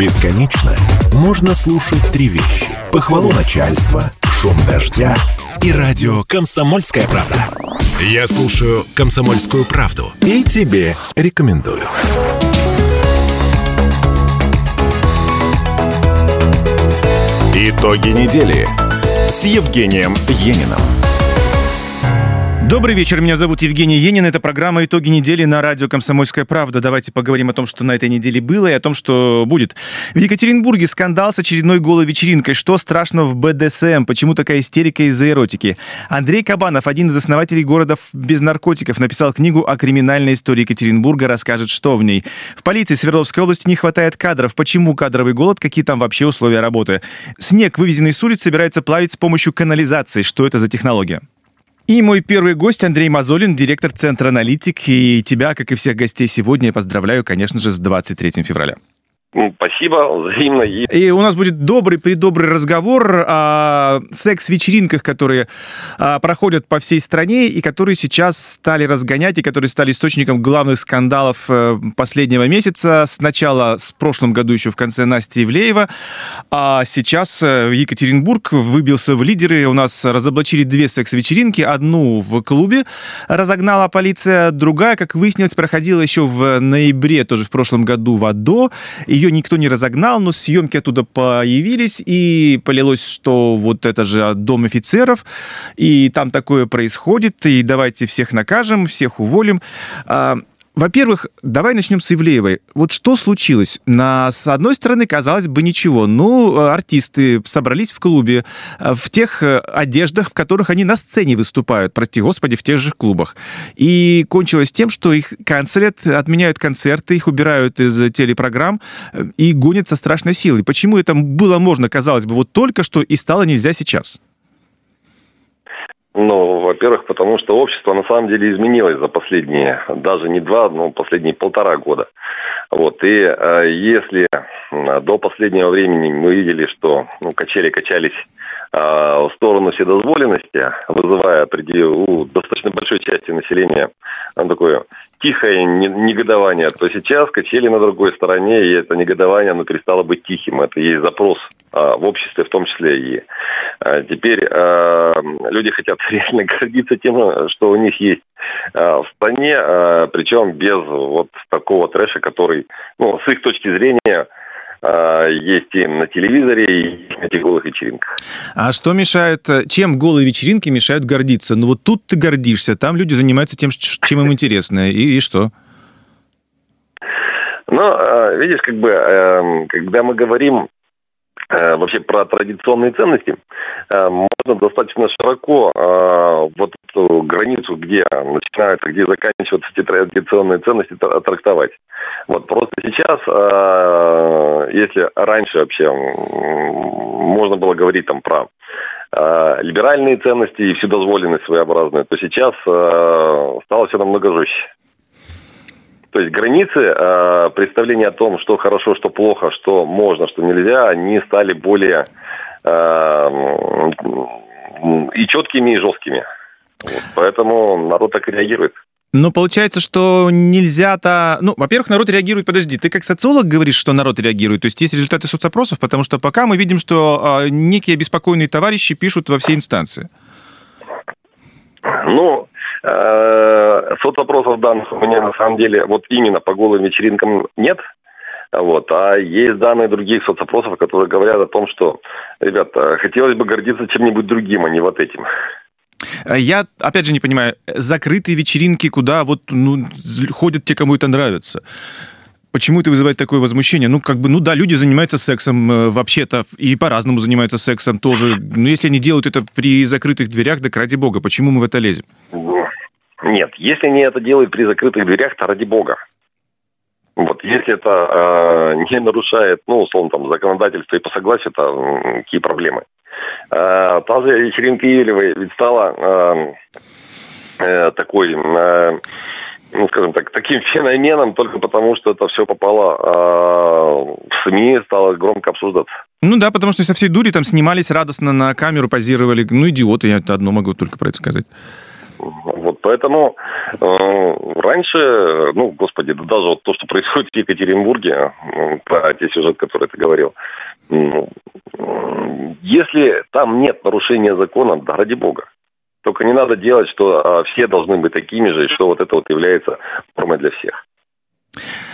Бесконечно можно слушать три вещи. Похвалу начальства, шум дождя и радио «Комсомольская правда». Я слушаю «Комсомольскую правду» и тебе рекомендую. Итоги недели с Евгением Ениным. Добрый вечер, меня зовут Евгений Енин. Это программа «Итоги недели» на радио «Комсомольская правда». Давайте поговорим о том, что на этой неделе было и о том, что будет. В Екатеринбурге скандал с очередной голой вечеринкой. Что страшного в БДСМ? Почему такая истерика из-за эротики? Андрей Кабанов, один из основателей города без наркотиков, написал книгу о криминальной истории Екатеринбурга, расскажет, что в ней. В полиции Свердловской области не хватает кадров. Почему кадровый голод? Какие там вообще условия работы? Снег, вывезенный с улиц, собирается плавить с помощью канализации. Что это за технология? И мой первый гость Андрей Мазолин, директор Центра «Аналитик». И тебя, как и всех гостей сегодня, я поздравляю, конечно же, с 23 февраля. Спасибо, взаимно. И у нас будет добрый-предобрый разговор о секс-вечеринках, которые а, проходят по всей стране и которые сейчас стали разгонять, и которые стали источником главных скандалов а, последнего месяца. Сначала, с прошлом году еще в конце Насти Ивлеева, а сейчас э, Екатеринбург выбился в лидеры. У нас разоблачили две секс-вечеринки. Одну в клубе разогнала полиция, другая, как выяснилось, проходила еще в ноябре, тоже в прошлом году в АДО. И ее никто не разогнал, но съемки оттуда появились, и полилось, что вот это же дом офицеров, и там такое происходит, и давайте всех накажем, всех уволим. Во-первых, давай начнем с Ивлеевой. Вот что случилось? На, с одной стороны, казалось бы, ничего. Ну, артисты собрались в клубе э, в тех э, одеждах, в которых они на сцене выступают, прости господи, в тех же клубах. И кончилось тем, что их канцелят, отменяют концерты, их убирают из телепрограмм э, и гонят со страшной силой. Почему это было можно, казалось бы, вот только что и стало нельзя сейчас? Ну, во-первых, потому что общество на самом деле изменилось за последние, даже не два, но последние полтора года. Вот, и э, если э, до последнего времени мы видели, что ну, качели качались э, в сторону вседозволенности, вызывая у достаточно большой части населения э, такое тихое негодование, то сейчас качели на другой стороне, и это негодование, оно перестало быть тихим. Это есть запрос в обществе в том числе. И а, теперь а, люди хотят реально гордиться тем, что у них есть а, в стране, а, причем без вот такого трэша, который, ну, с их точки зрения, а, есть и на телевизоре, и на этих голых вечеринках. А что мешает, э, чем голые вечеринки мешают гордиться? Ну вот тут ты гордишься, там люди занимаются тем, чем им интересно, и, и что? Ну, видишь, как бы, эм, когда мы говорим Э, вообще про традиционные ценности, э, можно достаточно широко э, вот эту границу, где начинаются, где заканчиваются эти традиционные ценности, трактовать. Вот просто сейчас, если раньше вообще можно было говорить там про либеральные ценности и вседозволенность своеобразную, то сейчас стало все намного жестче. То есть границы э, представления о том, что хорошо, что плохо, что можно, что нельзя, они стали более э, и четкими, и жесткими. Вот, поэтому народ так и реагирует. Но получается, что нельзя-то... Ну, во-первых, народ реагирует... Подожди, ты как социолог говоришь, что народ реагирует? То есть есть результаты соцопросов? Потому что пока мы видим, что э, некие беспокойные товарищи пишут во все инстанции. Ну, Э, соцопросов данных у меня на самом деле вот именно по голым вечеринкам нет. Вот. А есть данные других соцопросов, которые говорят о том, что, ребята, хотелось бы гордиться чем-нибудь другим, а не вот этим. Я, опять же, не понимаю, закрытые вечеринки, куда вот ну, ходят те, кому это нравится. Почему это вызывает такое возмущение? Ну, как бы, ну да, люди занимаются сексом э, вообще-то, и по-разному занимаются сексом тоже. Но если они делают это при закрытых дверях, так ради бога, почему мы в это лезем? Нет, если они это делают при закрытых дверях, то ради бога. Вот, если это э, не нарушает, ну, условно, там, законодательство и по согласию, то э, какие проблемы? Э, та же вечеринка Елевой ведь стала э, э, такой... Э, ну, скажем так, таким феноменом только потому, что это все попало э, в СМИ, стало громко обсуждаться. Ну да, потому что со всей дури там снимались радостно на камеру, позировали. Ну, идиоты, я это одно могу только про это сказать. Вот поэтому э, раньше, ну, господи, да даже вот то, что происходит в Екатеринбурге, про те сюжет, который ты говорил, э, если там нет нарушения закона, да ради бога. Только не надо делать, что э, все должны быть такими же, и что вот это вот является нормой для всех.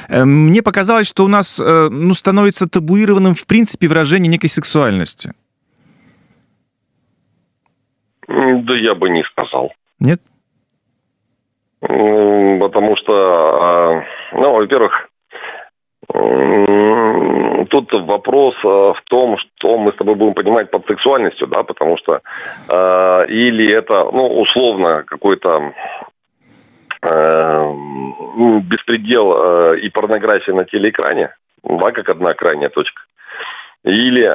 Э, мне показалось, что у нас э, ну, становится табуированным в принципе выражение некой сексуальности. Да я бы не сказал. Нет? Потому что, а, ну, во-первых, тут вопрос а, в том, что мы с тобой будем понимать под сексуальностью, да, потому что а, или это, ну, условно, какой-то беспредел и порнография на телеэкране, да, как одна крайняя точка. Или,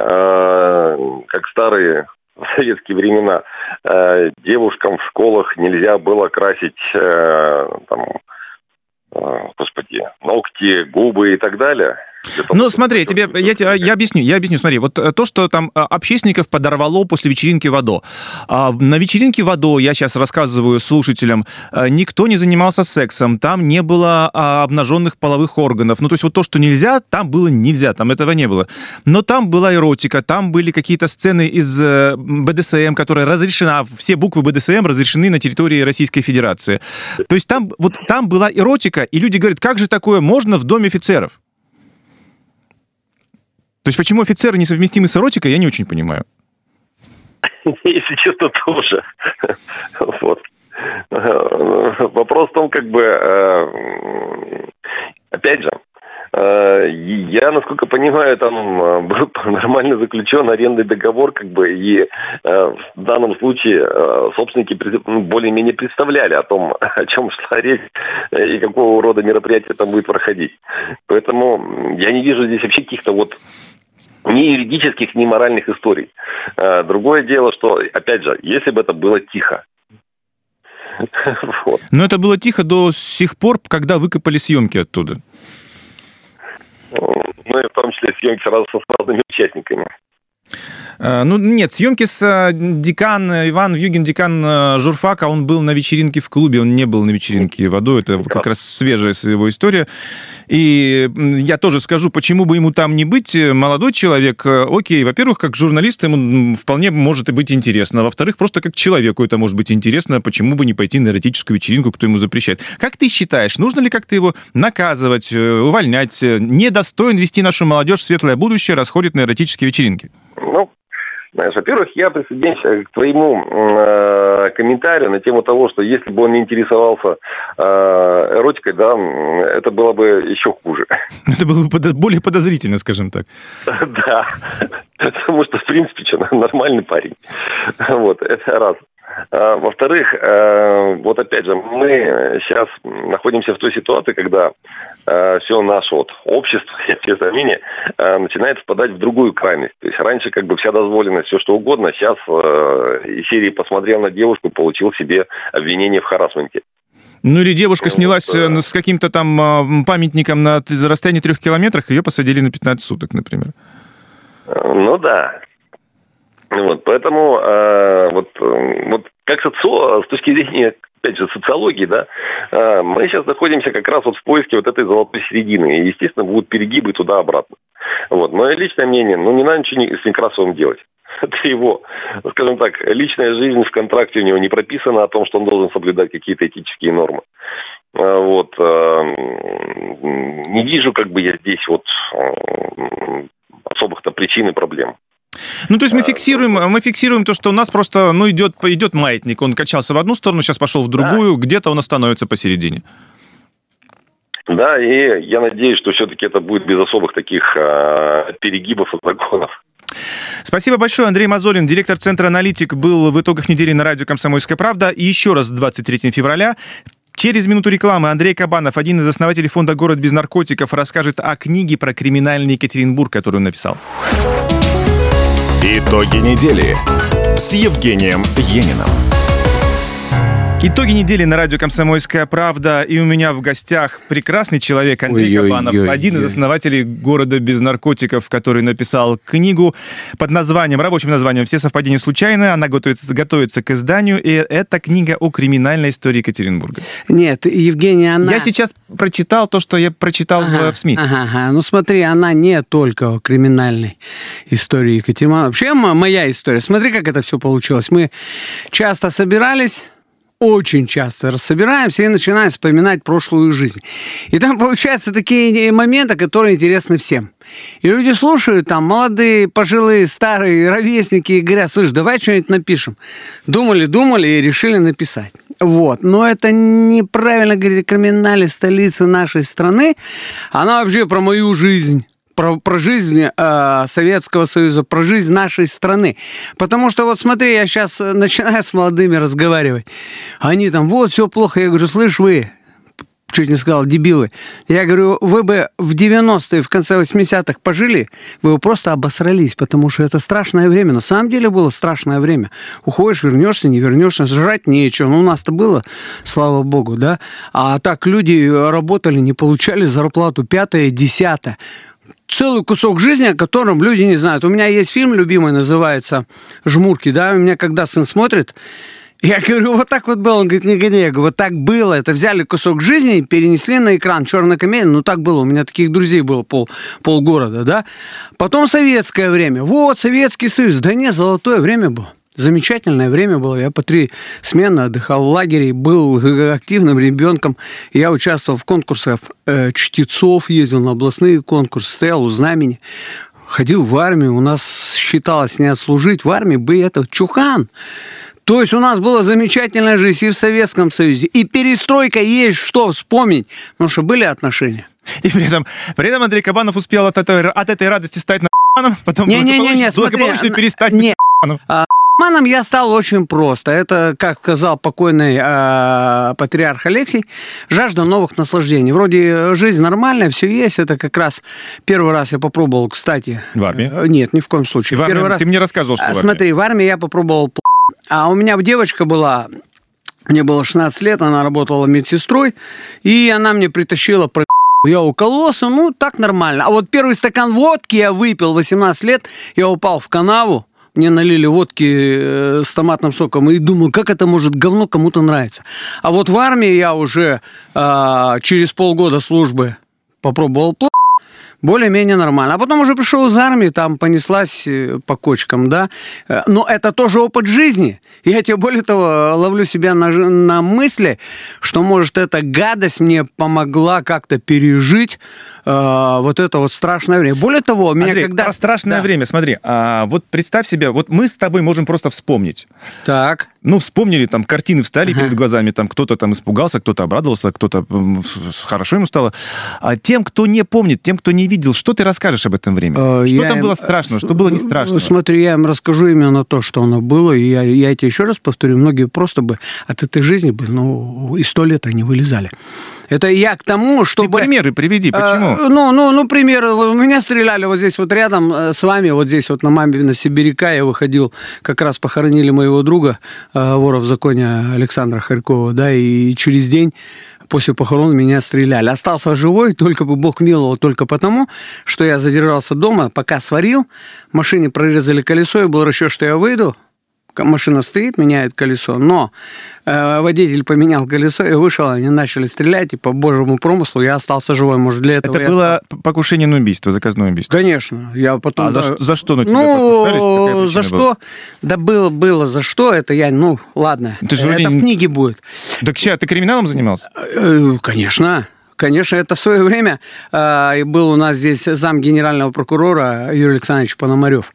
как старые в советские времена э, девушкам в школах нельзя было красить э, там, э, господи, ногти, губы и так далее. Ну, смотри, тебе, я, я, я объясню, я объясню. Смотри, вот э, то, что там э, общественников подорвало после вечеринки в АДО. А, на вечеринке в АДО, я сейчас рассказываю слушателям, э, никто не занимался сексом, там не было а, обнаженных половых органов. Ну, то есть вот то, что нельзя, там было нельзя, там этого не было. Но там была эротика, там были какие-то сцены из БДСМ, которая разрешена, все буквы БДСМ разрешены на территории Российской Федерации. То есть там, вот, там была эротика, и люди говорят, как же такое можно в Доме офицеров? То есть почему офицеры несовместимы с эротикой, я не очень понимаю. Если честно, тоже. Вот. Вопрос в том, как бы, э, опять же, э, я, насколько понимаю, там э, был нормально заключен арендный договор, как бы, и в данном случае собственники ну, более-менее представляли о том, о чем шла речь и какого рода мероприятие там будет проходить. Поэтому я не вижу здесь вообще каких-то вот ни юридических, ни моральных историй. А, другое дело, что, опять же, если бы это было тихо, вот. Но это было тихо до сих пор, когда выкопали съемки оттуда. Ну, и в том числе съемки сразу с разными участниками. А, ну, нет, съемки с а, декан, Иван Вьюгин, декан журфака, он был на вечеринке в клубе, он не был на вечеринке в аду, это как раз свежая его история. И я тоже скажу, почему бы ему там не быть. Молодой человек, э, окей, во-первых, как журналист ему вполне может и быть интересно. Во-вторых, просто как человеку это может быть интересно, почему бы не пойти на эротическую вечеринку, кто ему запрещает. Как ты считаешь, нужно ли как-то его наказывать, э, увольнять? Недостоин вести нашу молодежь в светлое будущее, расходит на эротические вечеринки? Ну, знаешь, во-первых, я присоединяюсь к твоему э, комментарию на тему того, что если бы он не интересовался э, эротикой, да, это было бы еще хуже. Это было бы более подозрительно, скажем так. Да, потому что, в принципе, что, нормальный парень. Вот, это раз. А, во-вторых, э, вот опять же, мы сейчас находимся в той ситуации, когда э, все наше вот общество, все мнение, э, начинает впадать в другую крайность. То есть раньше как бы вся дозволенность, все что угодно, сейчас из серии посмотрел на девушку, получил себе обвинение в харасменте. Ну или девушка снялась с каким-то там памятником на расстоянии трех километрах, ее посадили на 15 суток, например. Ну да, вот, поэтому э, вот, вот как соци... с точки зрения, опять же, социологии, да, э, мы сейчас находимся как раз вот в поиске вот этой золотой середины. И, естественно, будут перегибы туда-обратно. Вот. Мое личное мнение, ну, не надо ничего с Некрасовым делать. Это его, скажем так, личная жизнь в контракте у него не прописана о том, что он должен соблюдать какие-то этические нормы. Э, вот. Э, не вижу, как бы я здесь вот э, особых-то причин и проблем. Ну, то есть мы фиксируем, мы фиксируем то, что у нас просто, ну, идет, идет маятник. Он качался в одну сторону, сейчас пошел в другую, да. где-то он остановится посередине. Да, и я надеюсь, что все-таки это будет без особых таких э, перегибов и законов. Спасибо большое. Андрей Мазолин, директор Центра «Аналитик», был в итогах недели на радио «Комсомольская правда». И еще раз 23 февраля Через минуту рекламы Андрей Кабанов, один из основателей фонда «Город без наркотиков», расскажет о книге про криминальный Екатеринбург, которую он написал. Итоги недели с Евгением Ениным. Итоги недели на радио «Комсомольская правда». И у меня в гостях прекрасный человек Андрей Ой, Кабанов, ой, один ой. из основателей города без наркотиков, который написал книгу под названием, рабочим названием «Все совпадения случайны». Она готовится, готовится к изданию, и это книга о криминальной истории Екатеринбурга. Нет, Евгения, она... Я сейчас прочитал то, что я прочитал ага, в, в СМИ. Ага, ага. Ну смотри, она не только о криминальной истории Екатеринбурга. Вообще моя история. Смотри, как это все получилось. Мы часто собирались очень часто рассобираемся и начинаем вспоминать прошлую жизнь. И там получаются такие моменты, которые интересны всем. И люди слушают, там, молодые, пожилые, старые, ровесники, и говорят, слышь, давай что-нибудь напишем. Думали, думали и решили написать. Вот. Но это неправильно говорить о криминале столицы нашей страны. Она вообще про мою жизнь про, про жизнь э, Советского Союза, про жизнь нашей страны. Потому что вот смотри, я сейчас э, начинаю с молодыми разговаривать. Они там, вот, все плохо. Я говорю, слышь, вы, чуть не сказал, дебилы. Я говорю, вы бы в 90-е, в конце 80-х пожили, вы бы просто обосрались, потому что это страшное время. На самом деле было страшное время. Уходишь, вернешься, не вернешься, жрать нечего. Ну, у нас-то было, слава богу, да. А так люди работали, не получали зарплату пятое, десятое целый кусок жизни, о котором люди не знают. У меня есть фильм любимый, называется «Жмурки», да, у меня когда сын смотрит, я говорю, вот так вот было. Он говорит, не гони. Я говорю, вот так было. Это взяли кусок жизни, перенесли на экран черная комедия. Ну, так было. У меня таких друзей было пол, полгорода, да. Потом советское время. Вот, Советский Союз. Да не, золотое время было. Замечательное время было. Я по три смены отдыхал в лагере, был активным ребенком. Я участвовал в конкурсах э, чтецов, ездил на областные конкурсы, стоял у знамени. Ходил в армию, у нас считалось не отслужить в армии бы это чухан. То есть у нас была замечательная жизнь и в Советском Союзе, и перестройка есть что вспомнить, потому что были отношения. И при этом, при этом Андрей Кабанов успел от этой, от этой радости стать на потом не, не, не, не, благополучно смотри, перестать не, а, Маном я стал очень просто. Это, как сказал покойный э, патриарх Алексей, жажда новых наслаждений. Вроде жизнь нормальная, все есть. Это как раз первый раз я попробовал, кстати. В армии? Э, нет, ни в коем случае. В армии, первый раз... Ты мне рассказывал, что в армии. Смотри, в армии я попробовал... А у меня девочка была, мне было 16 лет, она работала медсестрой, и она мне притащила про я укололся, ну, так нормально. А вот первый стакан водки я выпил 18 лет, я упал в канаву, мне налили водки э, с томатным соком и думаю, как это может говно кому-то нравится. А вот в армии я уже э, через полгода службы попробовал плавать более-менее нормально. А потом уже пришел из армии, там понеслась э, по кочкам, да. Э, но это тоже опыт жизни. Я тебе более того ловлю себя на, на мысли, что, может, эта гадость мне помогла как-то пережить э, вот это вот страшное время. Более того, меня Андрей, когда... про страшное да. время, смотри, а, вот представь себе, вот мы с тобой можем просто вспомнить. Так. Ну, вспомнили, там, картины встали ага. перед глазами, там, кто-то там испугался, кто-то обрадовался, кто-то хорошо ему стало. А тем, кто не помнит, тем, кто не видел, что ты расскажешь об этом времени? Э, что там им... было страшно, что было не страшно? Смотри, я им расскажу именно то, что оно было, и я, я тебе еще раз повторю, многие просто бы от этой жизни бы, ну, и сто лет они вылезали. Это я к тому, чтобы... Ты примеры приведи, э, почему? Э, ну, ну, ну, пример. Меня стреляли вот здесь вот рядом э, с вами, вот здесь вот на маме на Сибиряка я выходил, как раз похоронили моего друга, э, вора в законе Александра Харькова, да, и через день после похорон меня стреляли. Остался живой, только бы Бог миловал, только потому, что я задержался дома, пока сварил, машине прорезали колесо, и был расчет, что я выйду, машина стоит, меняет колесо, но э, водитель поменял колесо и вышел, они начали стрелять, и по божьему промыслу я остался живой. Может, для этого Это было стал... покушение на убийство, заказное убийство? Конечно. Я потом... А за, за что на тебя Ну, за что? Была? Да было, было за что, это я, ну, ладно. Ты же это вроде... в книге будет. Так сейчас ты криминалом занимался? Э, конечно. Конечно, это в свое время э, был у нас здесь зам генерального прокурора Юрий Александрович Пономарев.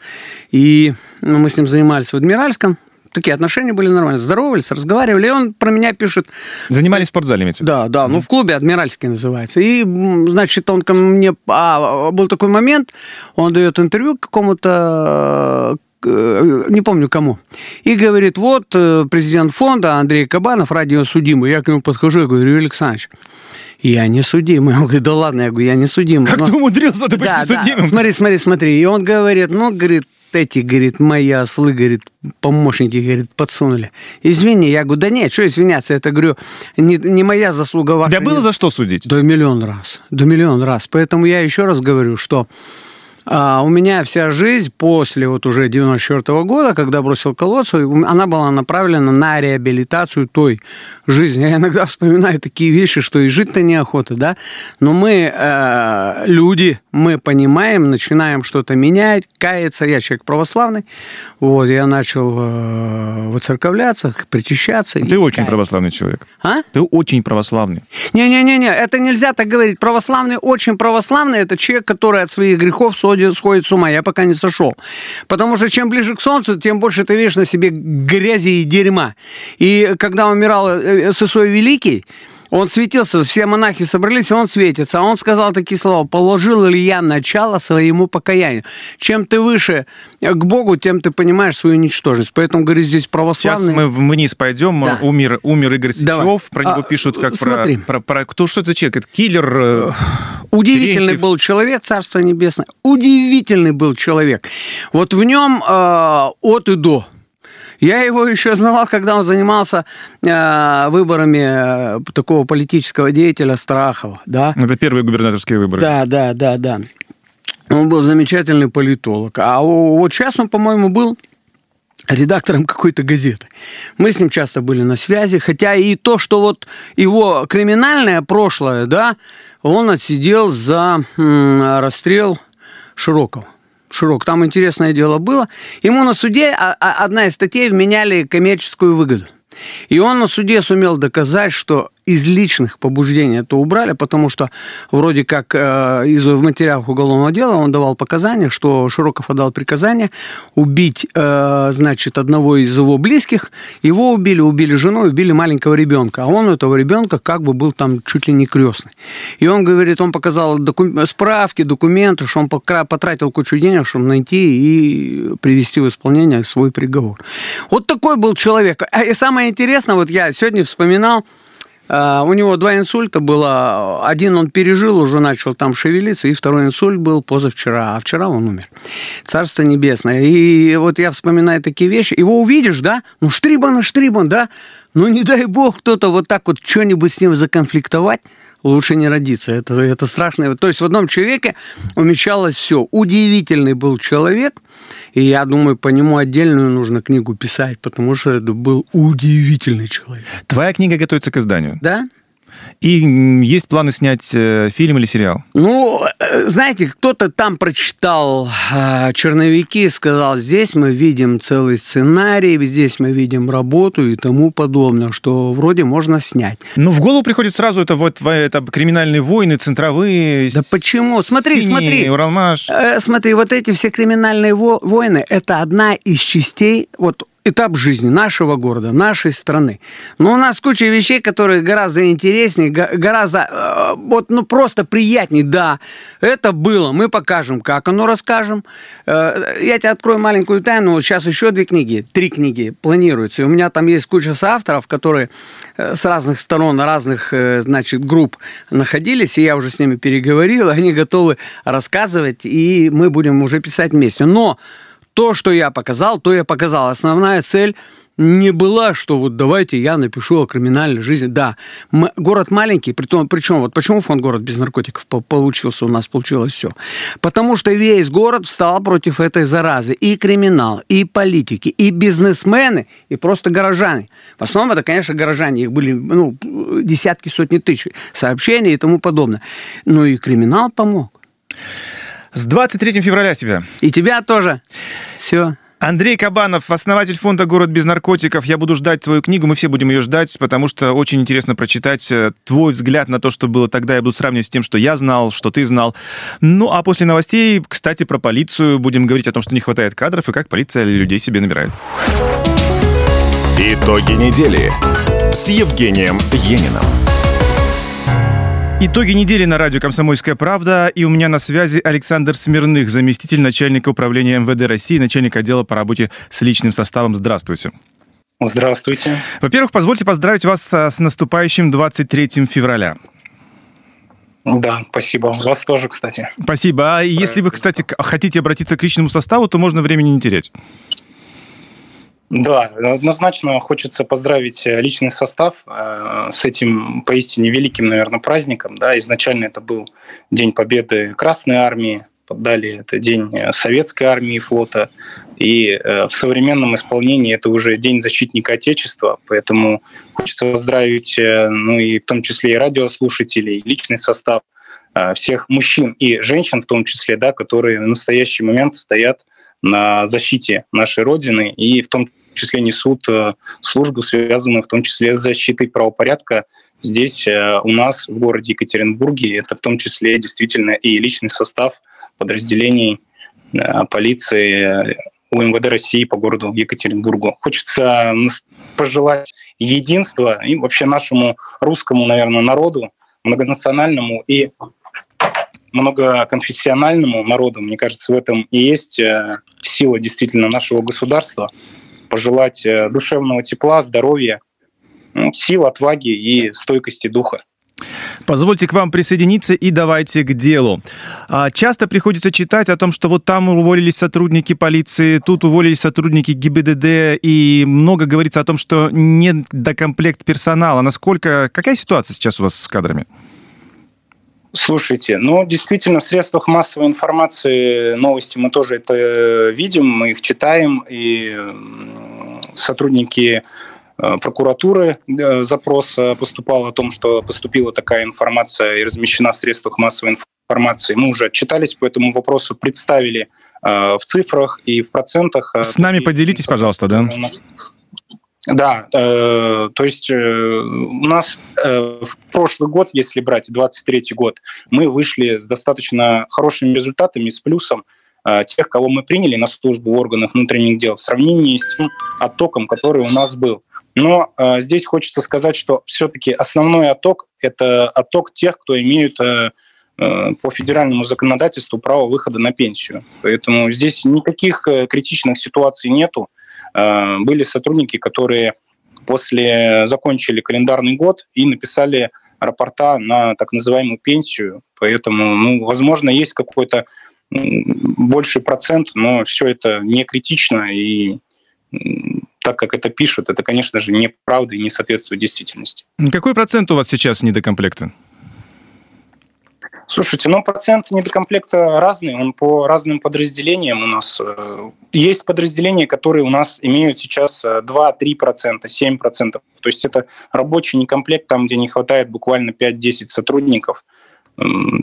И ну, мы с ним занимались в Адмиральском. Такие отношения были нормальные. Здоровались, разговаривали. И он про меня пишет... Занимались в спортзале, имеется Да, да. Mm-hmm. Ну, в клубе Адмиральский называется. И, значит, он ко мне... А, был такой момент, он дает интервью какому-то э, не помню кому, и говорит, вот э, президент фонда Андрей Кабанов, радиосудимый. Я к нему подхожу и говорю, Юрий Александрович, я не судимый. Он говорит, да ладно, я говорю, я не судимый. Как но... ты умудрился ты быть да, судимым? Да. Смотри, смотри, смотри. И он говорит, ну, говорит, эти, говорит, мои ослы, говорит, помощники, говорит, подсунули. Извини, я говорю, да нет, что извиняться, это, говорю, не, не моя заслуга ваша. Да было нет. за что судить? Да миллион раз, да миллион раз. Поэтому я еще раз говорю, что а у меня вся жизнь после вот уже 94 года, когда бросил колодцу, она была направлена на реабилитацию той жизни. Я иногда вспоминаю такие вещи, что и жить-то неохота, да. Но мы э, люди, мы понимаем, начинаем что-то менять, каяться. Я человек православный, вот, я начал э, выцерковляться, причащаться. Ты очень каяться. православный человек. А? Ты очень православный. Не-не-не, это нельзя так говорить. Православный, очень православный, это человек, который от своих грехов сходит с ума. Я пока не сошел. Потому что чем ближе к солнцу, тем больше ты видишь на себе грязи и дерьма. И когда умирал Сысой Великий, он светился, все монахи собрались, и он светится. А он сказал такие слова, положил ли я начало своему покаянию. Чем ты выше к Богу, тем ты понимаешь свою ничтожность. Поэтому, говорит, здесь православные... Сейчас мы вниз пойдем, да. умер, умер Игорь Сычев, Давай. про него а, пишут как про, про, про... Кто, что это за человек? Это киллер? Удивительный Терентьев. был человек, Царство Небесное. Удивительный был человек. Вот в нем э, от и до я его еще знал, когда он занимался э, выборами э, такого политического деятеля Страхова. Да? Это первые губернаторские выборы. Да, да, да, да. Он был замечательный политолог. А вот сейчас он, по-моему, был редактором какой-то газеты. Мы с ним часто были на связи, хотя и то, что вот его криминальное прошлое, да, он отсидел за расстрел Широкого. Широк. Там интересное дело было. Ему на суде а, а, одна из статей вменяли коммерческую выгоду. И он на суде сумел доказать, что из личных побуждений это убрали, потому что вроде как э, из в материалах уголовного дела он давал показания, что Широков отдал приказание убить, э, значит, одного из его близких. Его убили, убили жену, убили маленького ребенка. А он у этого ребенка как бы был там чуть ли не крестный. И он говорит, он показал доку- справки, документы, что он потратил кучу денег, чтобы найти и привести в исполнение свой приговор. Вот такой был человек. А, и самое интересное, вот я сегодня вспоминал, у него два инсульта было. Один он пережил, уже начал там шевелиться, и второй инсульт был позавчера, а вчера он умер. Царство небесное. И вот я вспоминаю такие вещи. Его увидишь, да? Ну, штрибан штрибан, да? Ну, не дай бог кто-то вот так вот что-нибудь с ним законфликтовать, лучше не родиться. Это, это страшно. То есть в одном человеке умещалось все. Удивительный был человек, и я думаю, по нему отдельную нужно книгу писать, потому что это был удивительный человек. Твоя книга готовится к изданию? Да. И есть планы снять э, фильм или сериал? Ну, э, знаете, кто-то там прочитал э, черновики и сказал, здесь мы видим целый сценарий, здесь мы видим работу и тому подобное, что вроде можно снять. Ну, в голову приходит сразу это вот это криминальные войны, центровые. Да почему? Смотри, синие, смотри. Уралмаш. Э, смотри, вот эти все криминальные войны, это одна из частей, вот этап жизни нашего города, нашей страны. Но у нас куча вещей, которые гораздо интереснее, гораздо э, вот ну просто приятнее. Да, это было, мы покажем, как оно расскажем. Э, я тебе открою маленькую тайну. Вот сейчас еще две книги, три книги планируются. И у меня там есть куча соавторов, которые э, с разных сторон, разных, значит, групп находились, и я уже с ними переговорил, они готовы рассказывать, и мы будем уже писать вместе. Но то, что я показал, то я показал. Основная цель не была, что вот давайте я напишу о криминальной жизни. Да, мы, город маленький, притом, причем вот почему фонд город без наркотиков получился у нас, получилось все. Потому что весь город встал против этой заразы. И криминал, и политики, и бизнесмены, и просто горожане. В основном это, конечно, горожане. Их были ну, десятки, сотни тысяч сообщений и тому подобное. Ну и криминал помог. С 23 февраля тебя. И тебя тоже. Все. Андрей Кабанов, основатель фонда «Город без наркотиков». Я буду ждать твою книгу, мы все будем ее ждать, потому что очень интересно прочитать э, твой взгляд на то, что было тогда. Я буду сравнивать с тем, что я знал, что ты знал. Ну, а после новостей, кстати, про полицию. Будем говорить о том, что не хватает кадров и как полиция людей себе набирает. Итоги недели с Евгением Ениным. Итоги недели на радио «Комсомольская правда». И у меня на связи Александр Смирных, заместитель начальника управления МВД России, начальник отдела по работе с личным составом. Здравствуйте. Здравствуйте. Во-первых, позвольте поздравить вас с наступающим 23 февраля. Да, спасибо. Вас тоже, кстати. Спасибо. А если вы, кстати, хотите обратиться к личному составу, то можно времени не терять. Да, однозначно хочется поздравить личный состав э, с этим поистине великим, наверное, праздником. Да, изначально это был День Победы Красной Армии, далее это День Советской Армии и флота, и э, в современном исполнении это уже День защитника Отечества, поэтому хочется поздравить, э, ну и в том числе и радиослушателей, и личный состав всех мужчин и женщин в том числе, да, которые в настоящий момент стоят на защите нашей Родины и в том числе несут э, службу, связанную в том числе с защитой правопорядка. Здесь э, у нас в городе Екатеринбурге это в том числе действительно и личный состав подразделений э, полиции УМВД России по городу Екатеринбургу. Хочется пожелать единства и вообще нашему русскому, наверное, народу, многонациональному и многоконфессиональному народу, мне кажется, в этом и есть сила действительно нашего государства. Пожелать э, душевного тепла, здоровья, сил, отваги и стойкости духа. Позвольте к вам присоединиться и давайте к делу. А, часто приходится читать о том, что вот там уволились сотрудники полиции, тут уволились сотрудники ГИБДД, и много говорится о том, что нет докомплект персонала. Насколько, какая ситуация сейчас у вас с кадрами? Слушайте, ну, действительно, в средствах массовой информации новости мы тоже это видим, мы их читаем, и сотрудники э, прокуратуры э, запрос поступал о том, что поступила такая информация и размещена в средствах массовой информации. Мы уже отчитались по этому вопросу, представили э, в цифрах и в процентах. С нами поделитесь, пожалуйста, да? Да, э, то есть э, у нас э, в прошлый год, если брать 23 год, мы вышли с достаточно хорошими результатами, с плюсом э, тех, кого мы приняли на службу в органах внутренних дел в сравнении с тем оттоком, который у нас был. Но э, здесь хочется сказать, что все-таки основной отток – это отток тех, кто имеют э, э, по федеральному законодательству право выхода на пенсию. Поэтому здесь никаких э, критичных ситуаций нету. Э, были сотрудники, которые после закончили календарный год и написали рапорта на так называемую пенсию. Поэтому, ну, возможно, есть какой-то больший процент, но все это не критично и так как это пишут, это, конечно же, неправда и не соответствует действительности. Какой процент у вас сейчас недокомплекта? Слушайте, ну процент недокомплекта разный, он по разным подразделениям у нас. Э, есть подразделения, которые у нас имеют сейчас 2-3%, э, 7%. То есть это рабочий некомплект, там, где не хватает буквально 5-10 сотрудников.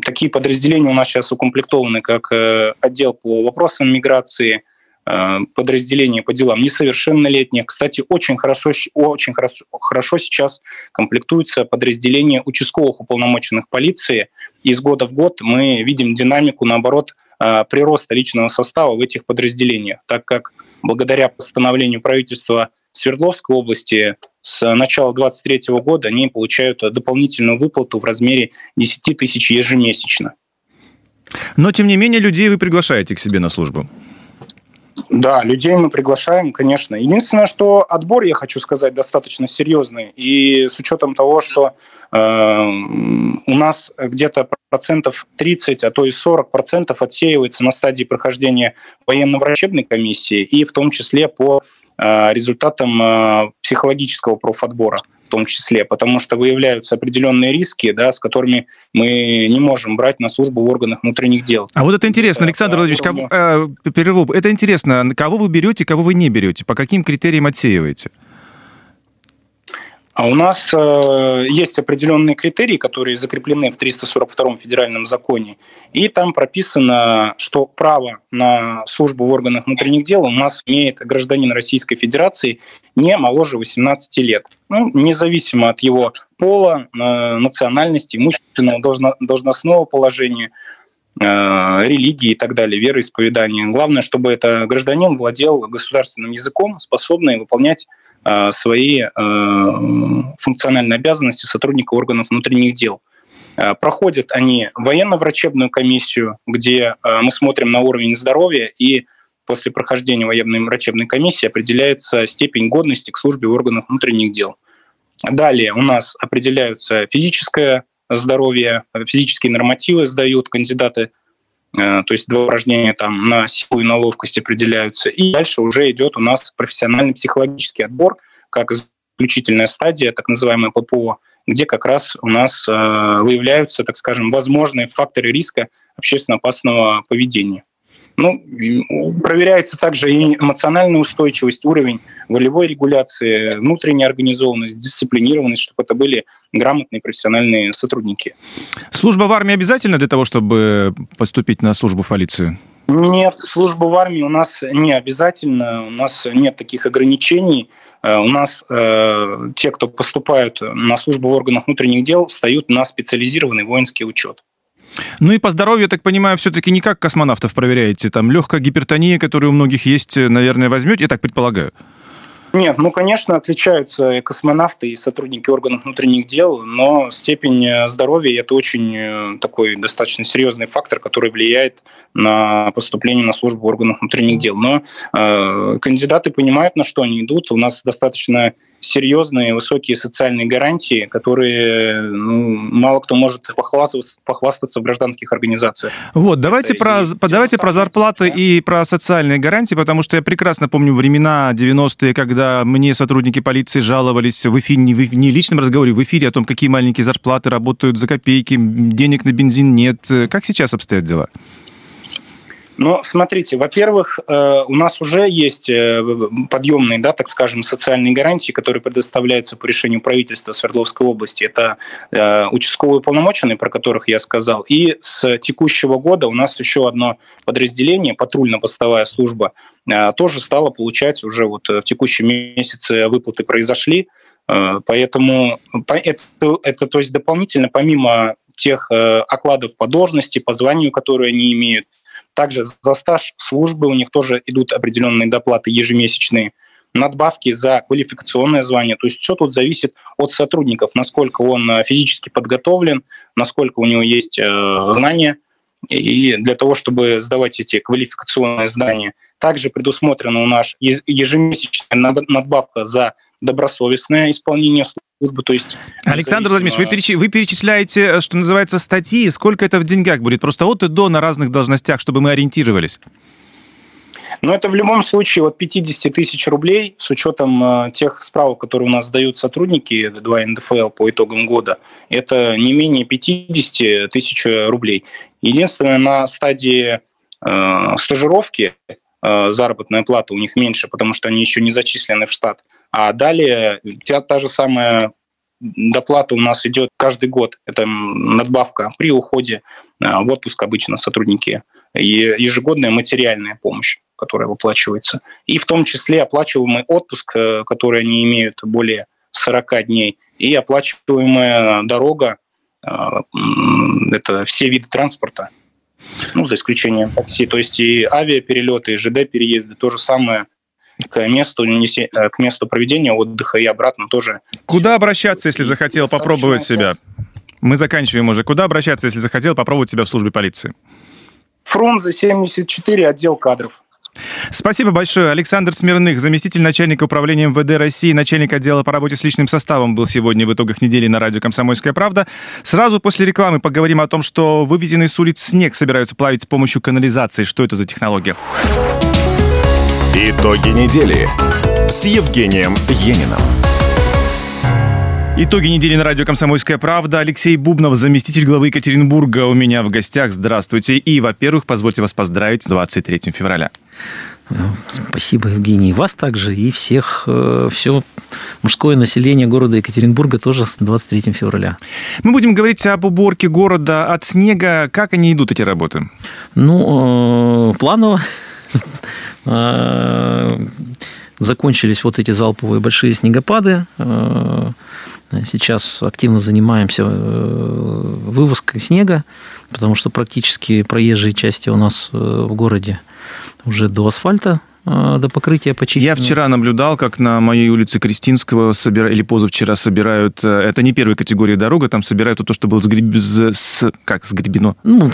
Такие подразделения у нас сейчас укомплектованы как э, отдел по вопросам миграции – подразделения по делам несовершеннолетних. Кстати, очень хорошо, очень хорошо, хорошо сейчас комплектуются подразделения участковых уполномоченных полиции. Из года в год мы видим динамику, наоборот, э, прироста личного состава в этих подразделениях, так как благодаря постановлению правительства Свердловской области с начала 2023 года они получают дополнительную выплату в размере 10 тысяч ежемесячно. Но, тем не менее, людей вы приглашаете к себе на службу. Да, людей мы приглашаем, конечно. Единственное, что отбор, я хочу сказать, достаточно серьезный. И с учетом того, что у нас где-то процентов 30, а то и 40 процентов отсеивается на стадии прохождения военно-врачебной комиссии и в том числе по э, результатам э, психологического профотбора в том числе, потому что выявляются определенные риски, да, с которыми мы не можем брать на службу в органах внутренних дел. А вот это интересно, Александр Владимирович, кого, э, перерыв, это интересно, кого вы берете, кого вы не берете, по каким критериям отсеиваете? А у нас э, есть определенные критерии, которые закреплены в 342 федеральном законе, и там прописано, что право на службу в органах внутренних дел у нас имеет гражданин Российской Федерации не моложе 18 лет, ну, независимо от его пола, э, национальности, имущественного, должно, должностного положения, религии и так далее, вероисповедания. Главное, чтобы это гражданин владел государственным языком, способный выполнять Э, свои э, функциональные обязанности сотрудника органов внутренних дел. Э, проходят они военно-врачебную комиссию, где мы смотрим на уровень здоровья, и после прохождения военной врачебной комиссии определяется степень годности к службе в органах внутренних дел. Далее у нас определяются физическая здоровья, физические нормативы сдают кандидаты, то есть два упражнения там на силу и на ловкость определяются. И дальше уже идет у нас профессиональный психологический отбор, как заключительная стадия, так называемая ППО, где как раз у нас выявляются, так скажем, возможные факторы риска общественно опасного поведения. Ну, проверяется также и эмоциональная устойчивость, уровень волевой регуляции, внутренняя организованность, дисциплинированность, чтобы это были грамотные профессиональные сотрудники. Служба в армии обязательно для того, чтобы поступить на службу в полицию? Нет, служба в армии у нас не обязательно, у нас нет таких ограничений. Э, у нас э, те, кто поступают на службу в органах внутренних дел, встают на специализированный воинский учет. Ну и по здоровью, я так понимаю, все-таки не как космонавтов проверяете. Там легкая гипертония, которая у многих есть, наверное, возьмете, я так предполагаю. Нет, ну, конечно, отличаются и космонавты, и сотрудники органов внутренних дел, но степень э, здоровья – это очень э, такой достаточно серьезный фактор, который влияет на поступление на службу в органах внутренних дел. Но э, кандидаты понимают, на что они идут. У нас достаточно серьезные высокие социальные гарантии, которые ну, мало кто может похвастаться, похвастаться в гражданских организациях. Вот, давайте, про, и, давайте про зарплаты да? и про социальные гарантии, потому что я прекрасно помню времена 90-е, когда мне сотрудники полиции жаловались в эфире, не в не личном разговоре, в эфире о том, какие маленькие зарплаты работают за копейки, денег на бензин нет. Как сейчас обстоят дела? Но смотрите, во-первых, э, у нас уже есть э, подъемные, да, так скажем, социальные гарантии, которые предоставляются по решению правительства Свердловской области. Это э, участковые полномоченные, про которых я сказал. И с текущего года у нас еще одно подразделение, патрульно-постовая служба, тоже стало получать уже вот в текущем месяце выплаты произошли. Поэтому это, это то есть дополнительно, помимо тех окладов по должности, по званию, которые они имеют, также за стаж службы у них тоже идут определенные доплаты ежемесячные, надбавки за квалификационное звание. То есть все тут зависит от сотрудников, насколько он э, физически подготовлен, насколько у него есть э, знания. И для того, чтобы сдавать эти квалификационные знания, также предусмотрена у нас ежемесячная надбавка за добросовестное исполнение службы. То есть, Александр Владимирович, вы, переч... вы перечисляете, э, что называется, статьи. Сколько это в деньгах будет? Просто от и до на разных должностях, чтобы мы ориентировались. Но это в любом случае от 50 тысяч рублей с учетом э, тех справок, которые у нас дают сотрудники 2 НДФЛ по итогам года. Это не менее 50 тысяч рублей. Единственное, на стадии э, стажировки э, заработная плата у них меньше, потому что они еще не зачислены в штат. А далее та, та же самая доплата у нас идет каждый год. Это надбавка при уходе а, в отпуск обычно сотрудники. И ежегодная материальная помощь, которая выплачивается. И в том числе оплачиваемый отпуск, э, который они имеют более 40 дней, и оплачиваемая дорога, а, это все виды транспорта, ну, за исключением такси. То есть и авиаперелеты, и ЖД-переезды, то же самое к месту, э, к месту проведения отдыха и обратно тоже. Куда обращаться, если захотел попробовать себя? Мы заканчиваем уже. Куда обращаться, если захотел попробовать себя в службе полиции? Фрунзе 74, отдел кадров. Спасибо большое. Александр Смирных, заместитель начальника управления МВД России, начальник отдела по работе с личным составом, был сегодня в итогах недели на радио «Комсомольская правда». Сразу после рекламы поговорим о том, что вывезенный с улиц снег собираются плавить с помощью канализации. Что это за технология? Итоги недели с Евгением Ениным. Итоги недели на радио «Комсомольская правда». Алексей Бубнов, заместитель главы Екатеринбурга, у меня в гостях. Здравствуйте. И, во-первых, позвольте вас поздравить с 23 февраля. Спасибо, Евгений. И вас также, и всех, э, все мужское население города Екатеринбурга тоже с 23 февраля. Мы будем говорить об уборке города от снега. Как они идут, эти работы? Ну, э, планово. Э, закончились вот эти залповые большие снегопады. Э, сейчас активно занимаемся э, вывозкой снега, потому что практически проезжие части у нас в городе уже до асфальта. Э, до покрытия почищено. Я вчера наблюдал, как на моей улице Кристинского собира... или позавчера собирают, э, это не первой категории дорога, там собирают то, что было сгреб... с... как сгребено. Ну,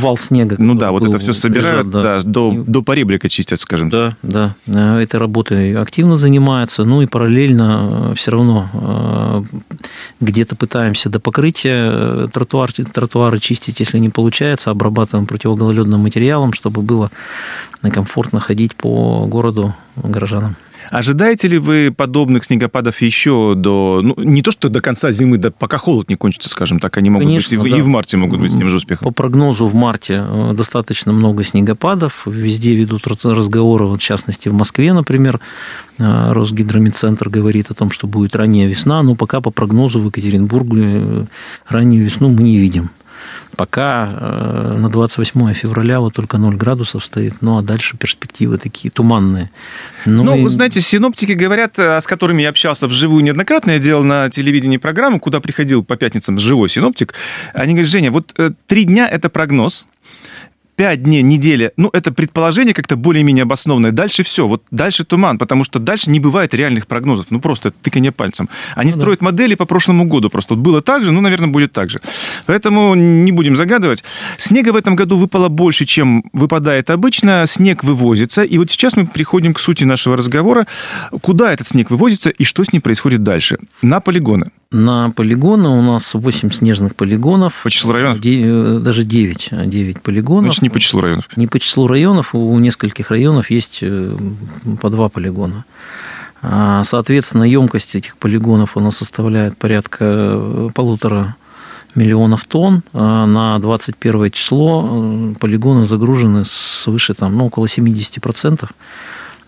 вал снега. Ну да, вот это все собирают, лежат, да. да, до, до поребрика чистят, скажем. Да, да, этой работой активно занимаются, ну и параллельно все равно где-то пытаемся до покрытия тротуар, тротуары чистить, если не получается, обрабатываем противогололедным материалом, чтобы было комфортно ходить по городу горожанам. Ожидаете ли вы подобных снегопадов еще до... Ну, не то, что до конца зимы, да пока холод не кончится, скажем так, они могут Конечно, быть и, да. и в марте могут быть с тем же успехом. По прогнозу в марте э, достаточно много снегопадов, везде ведут разговоры, вот в частности в Москве, например, э, Росгидромедцентр говорит о том, что будет ранняя весна, но пока по прогнозу в Екатеринбурге э, раннюю весну мы не видим. Пока э, на 28 февраля вот только 0 градусов стоит, ну а дальше перспективы такие туманные. Ну, ну и... знаете, синоптики говорят, э, с которыми я общался вживую неоднократно, я делал на телевидении программу, куда приходил по пятницам живой синоптик, они говорят, Женя, вот э, три дня это прогноз, 5 дней, неделя, ну, это предположение как-то более-менее обоснованное. Дальше все, вот дальше туман, потому что дальше не бывает реальных прогнозов, ну, просто тыканье пальцем. Они ну, строят да. модели по прошлому году просто. Вот было так же, ну, наверное, будет так же. Поэтому не будем загадывать. Снега в этом году выпало больше, чем выпадает обычно. Снег вывозится. И вот сейчас мы приходим к сути нашего разговора. Куда этот снег вывозится и что с ним происходит дальше? На полигоны. На полигоны у нас 8 снежных полигонов. По числу районов? Э, даже 9, 9 полигонов. Значит, не по числу районов? Не по числу районов. У нескольких районов есть э, по два полигона. А, соответственно, емкость этих полигонов она составляет порядка э, полутора миллионов тонн. А на 21 число полигоны загружены свыше там, ну, около 70%. А,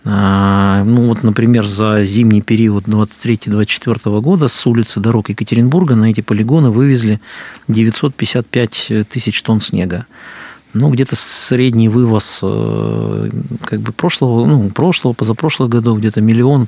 ну вот, например, за зимний период 23-24 года с улицы дорог Екатеринбурга на эти полигоны вывезли 955 тысяч тонн снега. Ну, где-то средний вывоз э, как бы прошлого, ну, прошлого, позапрошлых годов где-то миллион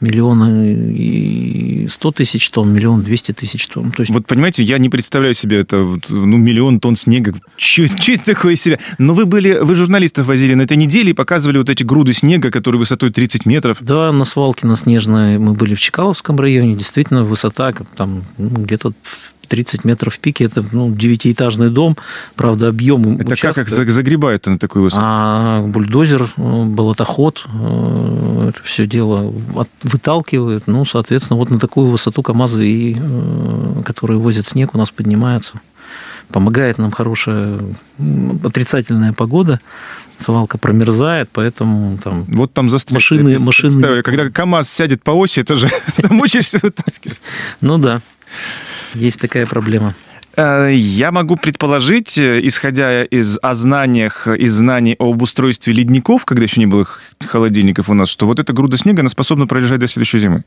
миллион и сто тысяч тонн, миллион двести тысяч тонн. То есть... Вот понимаете, я не представляю себе это, ну, миллион тонн снега. Что это такое себе? Но вы были, вы журналистов возили на этой неделе и показывали вот эти груды снега, которые высотой 30 метров. Да, на свалке на Снежной мы были в Чкаловском районе. Действительно, высота там ну, где-то 30 метров в пике, это ну, девятиэтажный дом, правда, объем Это участка... как их загребают на такую высоту? А бульдозер, э, болотоход, э, это все дело выталкивает, ну, соответственно, вот на такую высоту КАМАЗы, и, э, которые возят снег, у нас поднимаются. Помогает нам хорошая отрицательная погода, свалка промерзает, поэтому там вот там машины, машины. Когда КАМАЗ сядет по оси, это же замучаешься вытаскивать. Ну да. Есть такая проблема. Э, я могу предположить, э, исходя из о знаниях, из знаний об устройстве ледников, когда еще не было холодильников у нас, что вот эта груда снега, она способна пролежать до следующей зимы.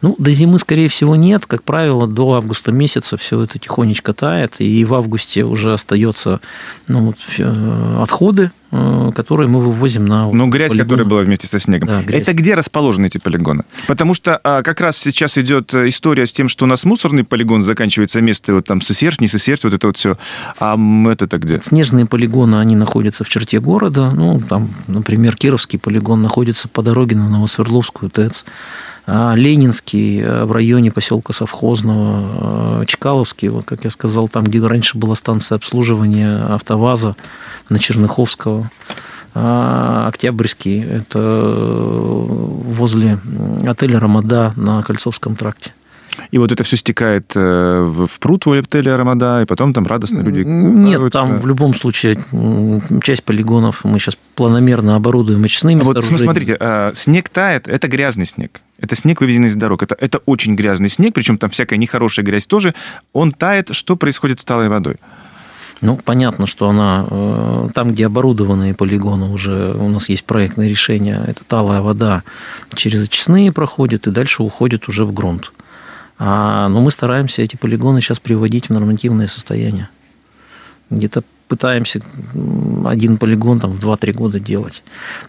Ну, до зимы, скорее всего, нет. Как правило, до августа месяца все это тихонечко тает, и в августе уже остается ну, вот, э, отходы которые мы вывозим на Ну, грязь, полигоны. которая была вместе со снегом. Да, Это где расположены эти полигоны? Потому что а, как раз сейчас идет э, история с тем, что у нас мусорный полигон заканчивается место, вот там сосердь, не сосердь, вот это вот все. А это-то где? Снежные полигоны, они находятся в черте города. Ну, там, например, Кировский полигон находится по дороге на Новосвердловскую ТЭЦ. А Ленинский э, в районе поселка Совхозного, Чкаловский, вот, как я сказал, там, где раньше была станция обслуживания АвтоВАЗа, на Черныховского. А Октябрьский – это возле отеля «Рамада» на Кольцовском тракте. И вот это все стекает э, в пруд у отеля «Рамада», и потом там радостно люди... Нет, там в любом случае часть полигонов мы сейчас планомерно оборудуем очистными а Вот смотрите, а, снег тает, это грязный снег. Это снег, вывезенный из дорог. Это, это очень грязный снег, причем там всякая нехорошая грязь тоже. Он тает. Что происходит с талой водой? Ну, понятно, что она э, там, где оборудованные полигоны, уже у нас есть проектное решение, это талая вода через очистные проходит и дальше уходит уже в грунт. А, но мы стараемся эти полигоны сейчас приводить в нормативное состояние. Где-то пытаемся один полигон там, в 2-3 года делать.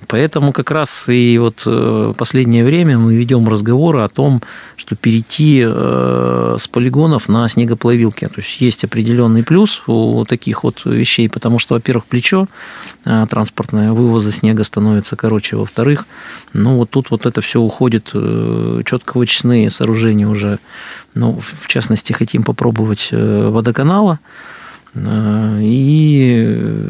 Поэтому как раз и вот э, последнее время мы ведем разговоры о том, что перейти э, с полигонов на снегоплавилки. То есть есть определенный плюс у таких вот вещей, потому что, во-первых, плечо э, транспортное вывоза снега становится короче, во-вторых, ну вот тут вот это все уходит, четко вычистные сооружения уже, ну, в частности, хотим попробовать водоканала, и э,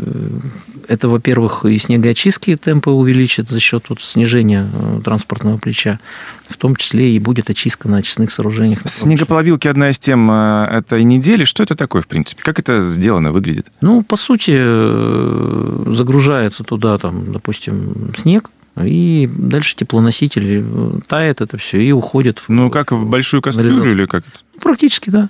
это, во-первых, и снегоочистки темпы увеличит за счет вот снижения э, транспортного плеча, в том числе и будет очистка на очистных сооружениях. Снегоплавилки одна из тем этой недели. Что это такое, в принципе? Как это сделано, выглядит? Ну, по сути, загружается туда, там, допустим, снег, и дальше теплоноситель тает это все и уходит. Ну, как в большую кастрюлю или как? Практически, да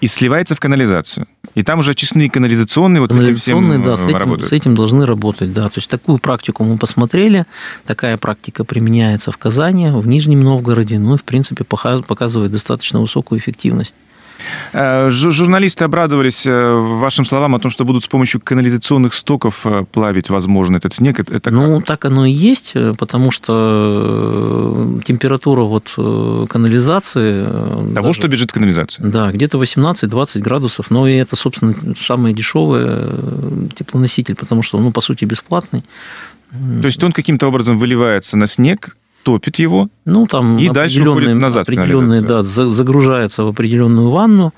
и сливается в канализацию. И там уже очистные канализационные вот канализационные, этим да, с этим, с этим должны работать, да. То есть такую практику мы посмотрели, такая практика применяется в Казани, в Нижнем Новгороде, ну и в принципе показывает достаточно высокую эффективность. Э, журналисты обрадовались э, вашим словам о том, что будут с помощью канализационных стоков э, плавить, возможно, этот снег. Это ну, как? так оно и есть, потому что температура вот канализации... Того, даже, что бежит в канализацию. Да, где-то 18-20 градусов, но и это, собственно, самый дешевый теплоноситель, потому что он, ну, по сути, бесплатный. То есть он каким-то образом выливается на снег, топит его, ну, там и дальше уходит назад. Определенные, да, загружается в определенную ванну,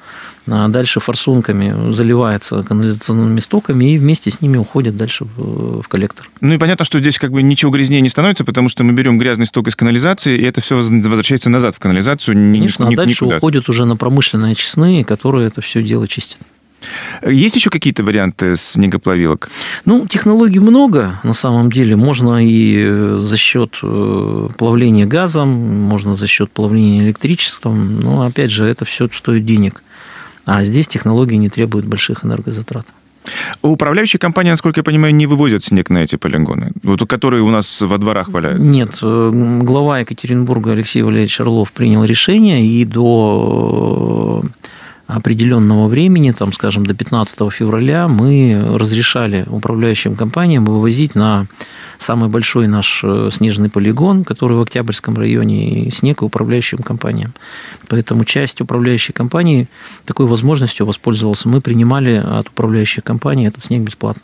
а дальше форсунками заливается канализационными стоками и вместе с ними уходит дальше в, в коллектор. Ну и понятно, что здесь как бы ничего грязнее не становится, потому что мы берем грязный сток из канализации, и это все возвращается назад в канализацию. Конечно, ни, а дальше никуда. уходит уже на промышленные очистные, которые это все дело чистят. Есть еще какие-то варианты снегоплавилок? Ну, технологий много, на самом деле. Можно и э, за счет э, плавления газом, можно за счет плавления электричеством, но, опять же, это все стоит денег. А здесь технологии не требуют больших энергозатрат. Управляющие компании, насколько я понимаю, не вывозят снег на эти полигоны, вот, которые у нас во дворах валяются. Нет, э, глава Екатеринбурга Алексей Валерьевич Орлов принял решение, и до определенного времени, там, скажем, до 15 февраля, мы разрешали управляющим компаниям вывозить на самый большой наш э, снежный полигон, который в Октябрьском районе, снег и управляющим компаниям. Поэтому часть управляющей компании такой возможностью воспользовался. Мы принимали от управляющей компании этот снег бесплатно.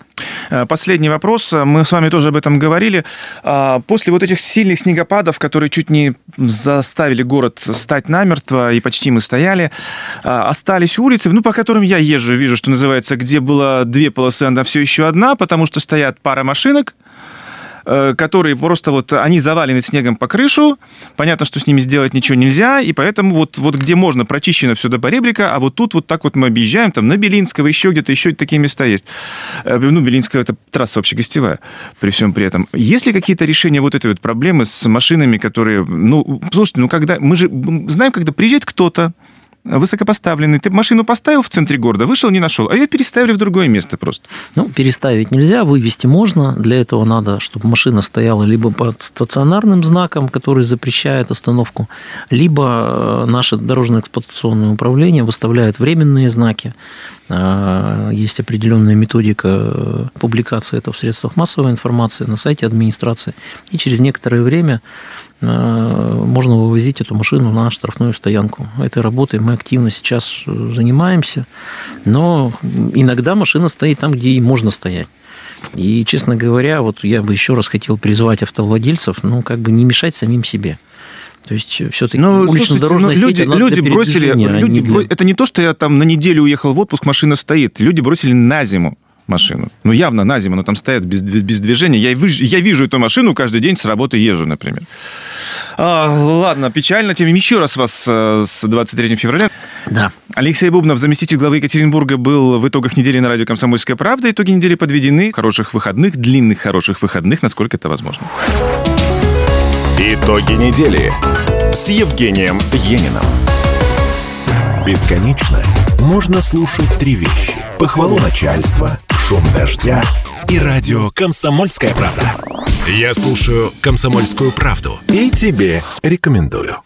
Э, последний вопрос. Мы с вами тоже об этом говорили. А, после вот этих сильных снегопадов, которые чуть не заставили город стать намертво, и почти мы стояли, а, остались улицы, ну, по которым я езжу, вижу, что называется, где было две полосы, она все еще одна, потому что стоят пара машинок, Э, которые просто вот, они завалены снегом по крышу, понятно, что с ними сделать ничего нельзя, и поэтому вот, вот где можно, прочищено все до поребрика, а вот тут вот так вот мы объезжаем, там на Белинского, еще где-то, еще такие места есть. Э, ну, Белинского это трасса вообще гостевая, при всем при этом. Есть ли какие-то решения вот этой вот проблемы с машинами, которые, ну, слушайте, ну, когда, мы же знаем, когда приезжает кто-то, высокопоставленный. Ты машину поставил в центре города, вышел, не нашел, а ее переставили в другое место просто. Ну, переставить нельзя, вывести можно. Для этого надо, чтобы машина стояла либо под стационарным знаком, который запрещает остановку, либо э, наше дорожно-эксплуатационное управление выставляет временные знаки. А, есть определенная методика э, публикации этого в средствах массовой информации на сайте администрации. И через некоторое время Э, можно вывозить эту машину на штрафную стоянку. Этой работой мы активно сейчас э, занимаемся, но иногда машина стоит там, где и можно стоять. И, честно говоря, вот я бы еще раз хотел призвать автовладельцев, ну, как бы не мешать самим себе. То есть все-таки ну, улично-дорожная ну, люди, люди бросили, а люди, не для... это не то, что я там на неделю уехал в отпуск, машина стоит. Люди бросили на зиму машину. Ну, явно на зиму, но там стоят без, без движения. Я, я вижу эту машину каждый день с работы езжу, например. А, ладно, печально. Тем еще раз вас э, с 23 февраля. Да. Алексей Бубнов, заместитель главы Екатеринбурга, был в итогах недели на радио «Комсомольская правда». Итоги недели подведены. Хороших выходных, длинных хороших выходных, насколько это возможно. Итоги недели с Евгением Ениным. Бесконечно можно слушать три вещи. Похвалу начальства, шум дождя и радио «Комсомольская правда». Я слушаю «Комсомольскую правду» и тебе рекомендую.